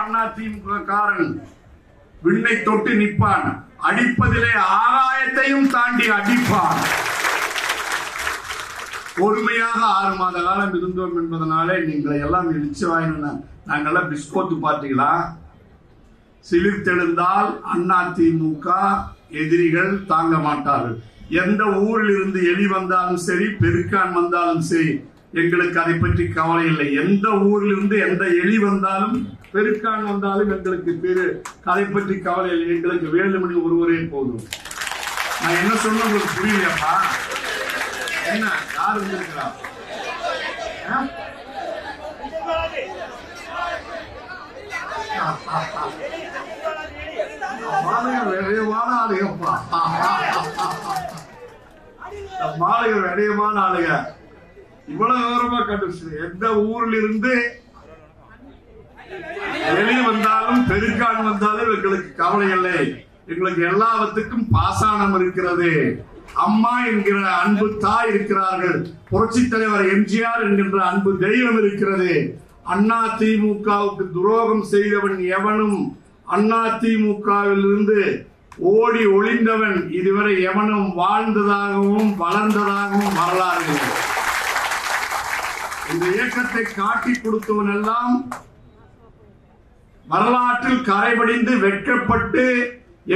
அண்ணா திமுக காரன். விண்ணை தொட்டு நிற்பான் அடிப்பதிலே ஆகாயத்தையும் தாண்டி அடிப்பான். பொறுமையாக ஆறு மாத காலம் இருந்தோம் என்பதனாலே நீங்களை எல்லாம் இடிச்சு வாங்கினா நாங்கெல்லாம் பிஸ்கோத்து பார்த்தீங்களா சிலிர்த்தெழுந்தால் அண்ணா திமுக எதிரிகள் தாங்க மாட்டார்கள். எந்த ஊரில் இருந்து எலி வந்தாலும் சரி பெருக்கான் வந்தாலும் சரி எங்களுக்கு அதை பற்றி கவலை இல்லை. எந்த ஊரிலிருந்து எந்த எலி வந்தாலும் பெருக்கான் வந்தாலும் எங்களுக்கு பெரு. அதை பற்றி கவலை இல்லை. எங்களுக்கு வேலுமணி ஒருவரே போதும். நான் என்ன சொன்ன உங்களுக்கு புரியலையாப்பா? என்ன யார் இருந்திருக்கிறா? மாலையர் மாலைய ஆளுங்க. இவ்வளவு விவரமா கண்டுச்சு எந்த ஊர்ல இருந்து வெளியே வந்தாலும் பெருக்கான் வந்தாலும் எங்களுக்கு கவலை இல்லை. எங்களுக்கு எல்லாவற்றுக்கும் பாசானம் இருக்கிறது. அம்மா என்கிற அன்பு தாய் இருக்கிறார்கள். புரட்சி தலைவர் எம்ஜிஆர் என்கின்ற அன்பு தெய்வம் இருக்கிறது. அண்ணா திமுகவுக்கு துரோகம் செய்தவன் எவனும் அண்ணா திமுகவில் இருந்து ஓடி ஒளிந்தவன் இதுவரை எவனும் வாழ்ந்ததாகவும் வளர்ந்ததாகவும் வரலாறு இந்த இயக்கத்தை காட்டி கொடுத்தவன் எல்லாம் வரலாற்றில் கரைபடிந்து வெட்கப்பட்டு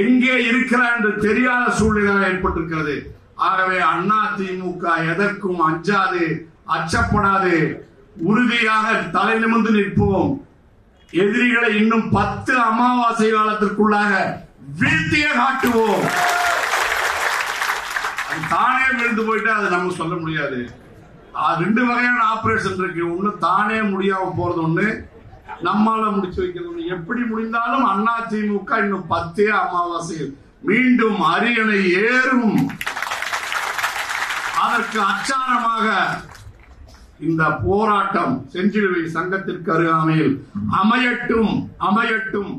எங்கே இருக்கிறார் என்று தெரியாத சூழ்நிலை ஏற்பட்டிருக்கிறது. ஆகவே அண்ணா திமுக எதற்கும் அஞ்சாது அச்சப்படாது. உறுதியாக தலை நிமிர்ந்து நிற்போம். எதிரிகளை இன்னும் பத்து அமாவாசை காலத்திற்குள்ளாக வீழ்த்திய காட்டுவோம். அது தானே விழுந்து போயிட்டா அதை நம்ம சொல்ல முடியாது. ரெண்டு வகையான ஆபரேஷன் இருக்கு. ஒண்ணு தானே முடியாம போறது ஒண்ணு நம்மால முடிச்சு வைக்கிறது எப்படி முடிந்தாலும் அண்ணா திமுக இன்னும் பத்தே அமாவாசையில் மீண்டும் அரியணை ஏறும். அதற்கு அச்சாரமாக இந்த போராட்டம் செஞ்சிலுவை சங்கத்திற்கு அருகாமையில் அமையட்டும் அமையட்டும்.